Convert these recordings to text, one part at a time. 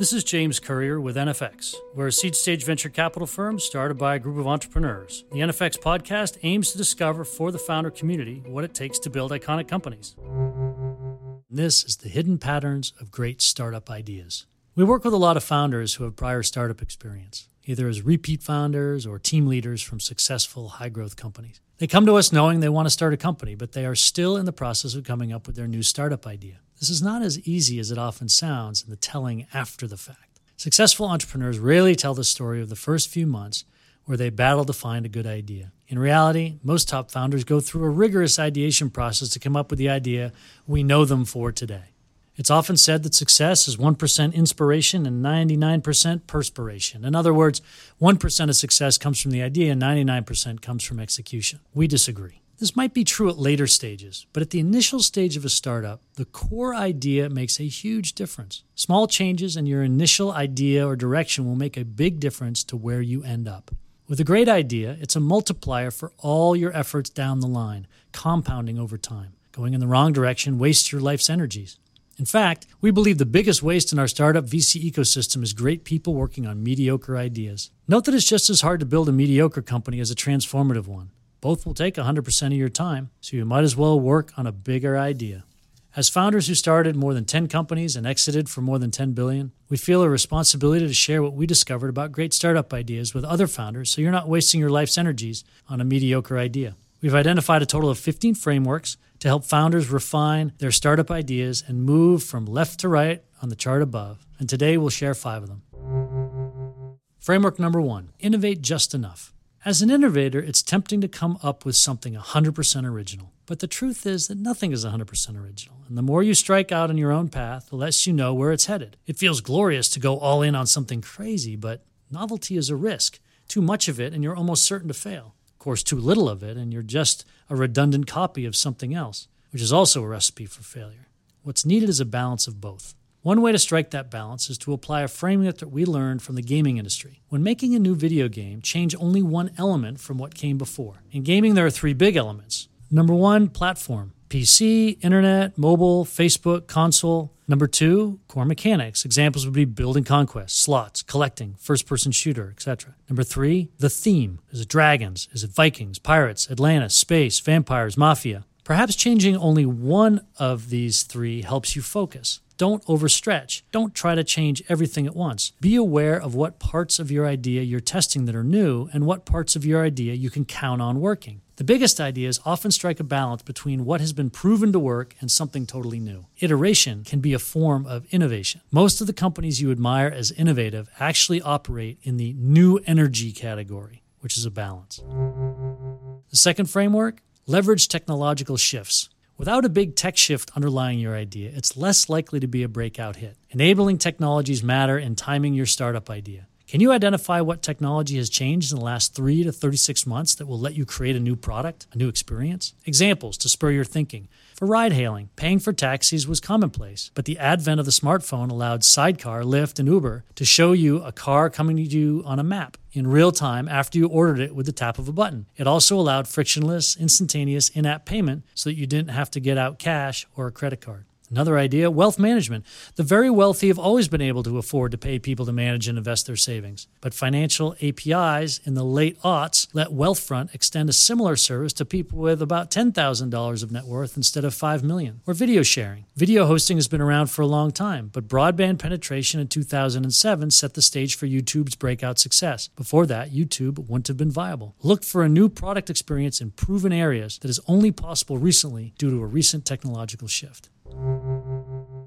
This is James Currier with NFX. We're a seed stage venture capital firm started by a group of entrepreneurs. The NFX podcast aims to discover for the founder community what it takes to build iconic companies. This is the hidden patterns of great startup ideas. We work with a lot of founders who have prior startup experience, either as repeat founders or team leaders from successful high growth companies. They come to us knowing they want to start a company, but they are still in the process of coming up with their new startup idea. This is not as easy as it often sounds in the telling after the fact. Successful entrepreneurs rarely tell the story of the first few months where they battle to find a good idea. In reality, most top founders go through a rigorous ideation process to come up with the idea we know them for today. It's often said that success is 1% inspiration and 99% perspiration. In other words, 1% of success comes from the idea and 99% comes from execution. We disagree. This might be true at later stages, but at the initial stage of a startup, the core idea makes a huge difference. Small changes in your initial idea or direction will make a big difference to where you end up. With a great idea, it's a multiplier for all your efforts down the line, compounding over time. Going in the wrong direction wastes your life's energies. In fact, we believe the biggest waste in our startup VC ecosystem is great people working on mediocre ideas. Note that it's just as hard to build a mediocre company as a transformative one. Both will take 100% of your time, so you might as well work on a bigger idea. As founders who started more than 10 companies and exited for more than 10 billion, we feel a responsibility to share what we discovered about great startup ideas with other founders so you're not wasting your life's energies on a mediocre idea. We've identified a total of 15 frameworks to help founders refine their startup ideas and move from left to right on the chart above. And today we'll share five of them. Framework number one innovate just enough. As an innovator, it's tempting to come up with something 100% original. But the truth is that nothing is 100% original. And the more you strike out on your own path, the less you know where it's headed. It feels glorious to go all in on something crazy, but novelty is a risk. Too much of it, and you're almost certain to fail. Of course, too little of it, and you're just a redundant copy of something else, which is also a recipe for failure. What's needed is a balance of both. One way to strike that balance is to apply a framework that we learned from the gaming industry. When making a new video game, change only one element from what came before. In gaming, there are three big elements. Number one, platform PC, internet, mobile, Facebook, console. Number two, core mechanics. Examples would be building conquest, slots, collecting, first person shooter, etc. Number three, the theme. Is it dragons? Is it Vikings, pirates, Atlantis, space, vampires, mafia? Perhaps changing only one of these three helps you focus. Don't overstretch. Don't try to change everything at once. Be aware of what parts of your idea you're testing that are new and what parts of your idea you can count on working. The biggest ideas often strike a balance between what has been proven to work and something totally new. Iteration can be a form of innovation. Most of the companies you admire as innovative actually operate in the new energy category, which is a balance. The second framework leverage technological shifts. Without a big tech shift underlying your idea, it's less likely to be a breakout hit. Enabling technologies matter in timing your startup idea. Can you identify what technology has changed in the last 3 to 36 months that will let you create a new product, a new experience? Examples to spur your thinking. For ride hailing, paying for taxis was commonplace, but the advent of the smartphone allowed Sidecar, Lyft, and Uber to show you a car coming to you on a map in real time after you ordered it with the tap of a button. It also allowed frictionless, instantaneous in app payment so that you didn't have to get out cash or a credit card. Another idea wealth management. The very wealthy have always been able to afford to pay people to manage and invest their savings. But financial APIs in the late aughts let Wealthfront extend a similar service to people with about $10,000 of net worth instead of 5 million. Or video sharing. Video hosting has been around for a long time, but broadband penetration in 2007 set the stage for YouTube's breakout success. Before that, YouTube wouldn't have been viable. Look for a new product experience in proven areas that is only possible recently due to a recent technological shift.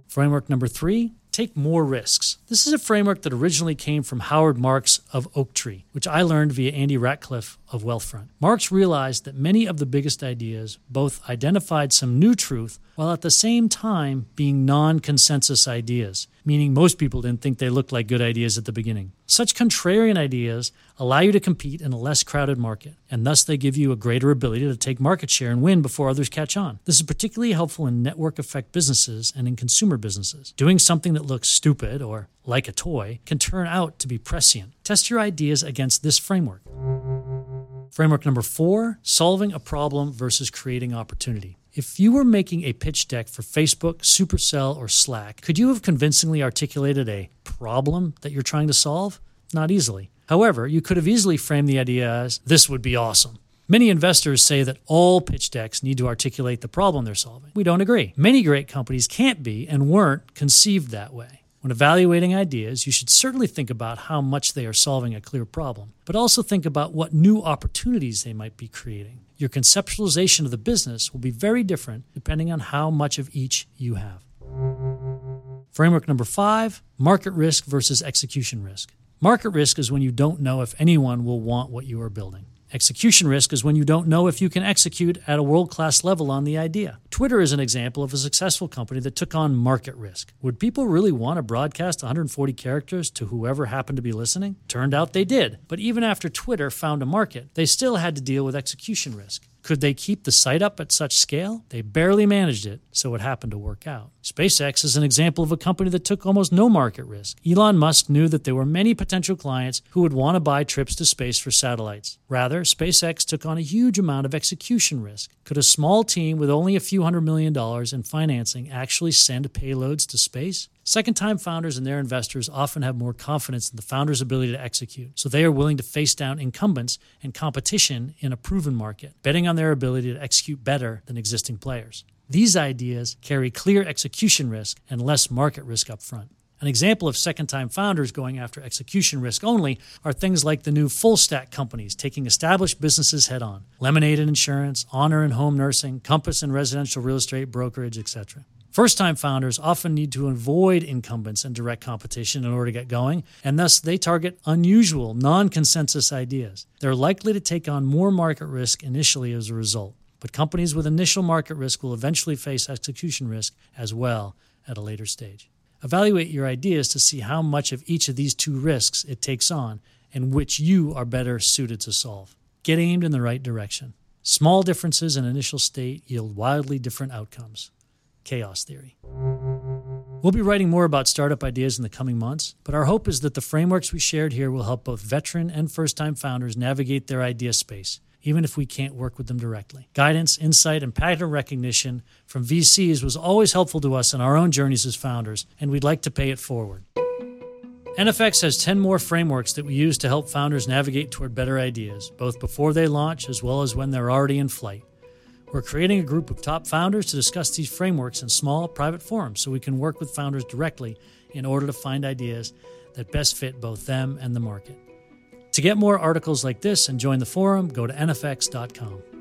Framework number three take more risks. This is a framework that originally came from Howard Marks of Oaktree, which I learned via Andy Rachleff of Wealthfront. Marks realized that many of the biggest ideas both identified some new truth while at the same time being non consensus ideas, meaning most people didn't think they looked like good ideas at the beginning. Such contrarian ideas allow you to compete in a less crowded market, and thus they give you a greater ability to take market share and win before others catch on. This is particularly helpful in network effect businesses and in consumer businesses. Doing something that looks stupid or like a toy can turn out to be prescient. Test your ideas against this framework. Framework number four solving a problem versus creating opportunity. If you were making a pitch deck for Facebook, Supercell, or Slack, could you have convincingly articulated a problem that you're trying to solve? Not easily. However, you could have easily framed the idea as this would be awesome. Many investors say that all pitch decks need to articulate the problem they're solving. We don't agree. Many great companies can't be and weren't conceived that way. When evaluating ideas, you should certainly think about how much they are solving a clear problem, but also think about what new opportunities they might be creating. Your conceptualization of the business will be very different depending on how much of each you have. Framework number five market risk versus execution risk. Market risk is when you don't know if anyone will want what you are building. Execution risk is when you don't know if you can execute at a world class level on the idea. Twitter is an example of a successful company that took on market risk. Would people really want to broadcast 140 characters to whoever happened to be listening? Turned out they did. But even after Twitter found a market, they still had to deal with execution risk. Could they keep the site up at such scale? They barely managed it, so it happened to work out. SpaceX is an example of a company that took almost no market risk. Elon Musk knew that there were many potential clients who would want to buy trips to space for satellites. Rather, SpaceX took on a huge amount of execution risk. Could a small team with only a few hundred million dollars in financing actually send payloads to space? Second time founders and their investors often have more confidence in the founder's ability to execute, so they are willing to face down incumbents and competition in a proven market, betting on their ability to execute better than existing players. These ideas carry clear execution risk and less market risk up front. An example of second time founders going after execution risk only are things like the new full stack companies taking established businesses head on Lemonade and Insurance, Honor and Home Nursing, Compass and Residential Real Estate Brokerage, etc. First time founders often need to avoid incumbents and direct competition in order to get going, and thus they target unusual, non consensus ideas. They're likely to take on more market risk initially as a result, but companies with initial market risk will eventually face execution risk as well at a later stage. Evaluate your ideas to see how much of each of these two risks it takes on and which you are better suited to solve. Get aimed in the right direction. Small differences in initial state yield wildly different outcomes chaos theory. We'll be writing more about startup ideas in the coming months, but our hope is that the frameworks we shared here will help both veteran and first time founders navigate their idea space, even if we can't work with them directly. Guidance, insight, and pattern recognition from VCs was always helpful to us in our own journeys as founders, and we'd like to pay it forward. NFX has 10 more frameworks that we use to help founders navigate toward better ideas, both before they launch as well as when they're already in flight. We're creating a group of top founders to discuss these frameworks in small, private forums so we can work with founders directly in order to find ideas that best fit both them and the market. To get more articles like this and join the forum, go to nfx.com.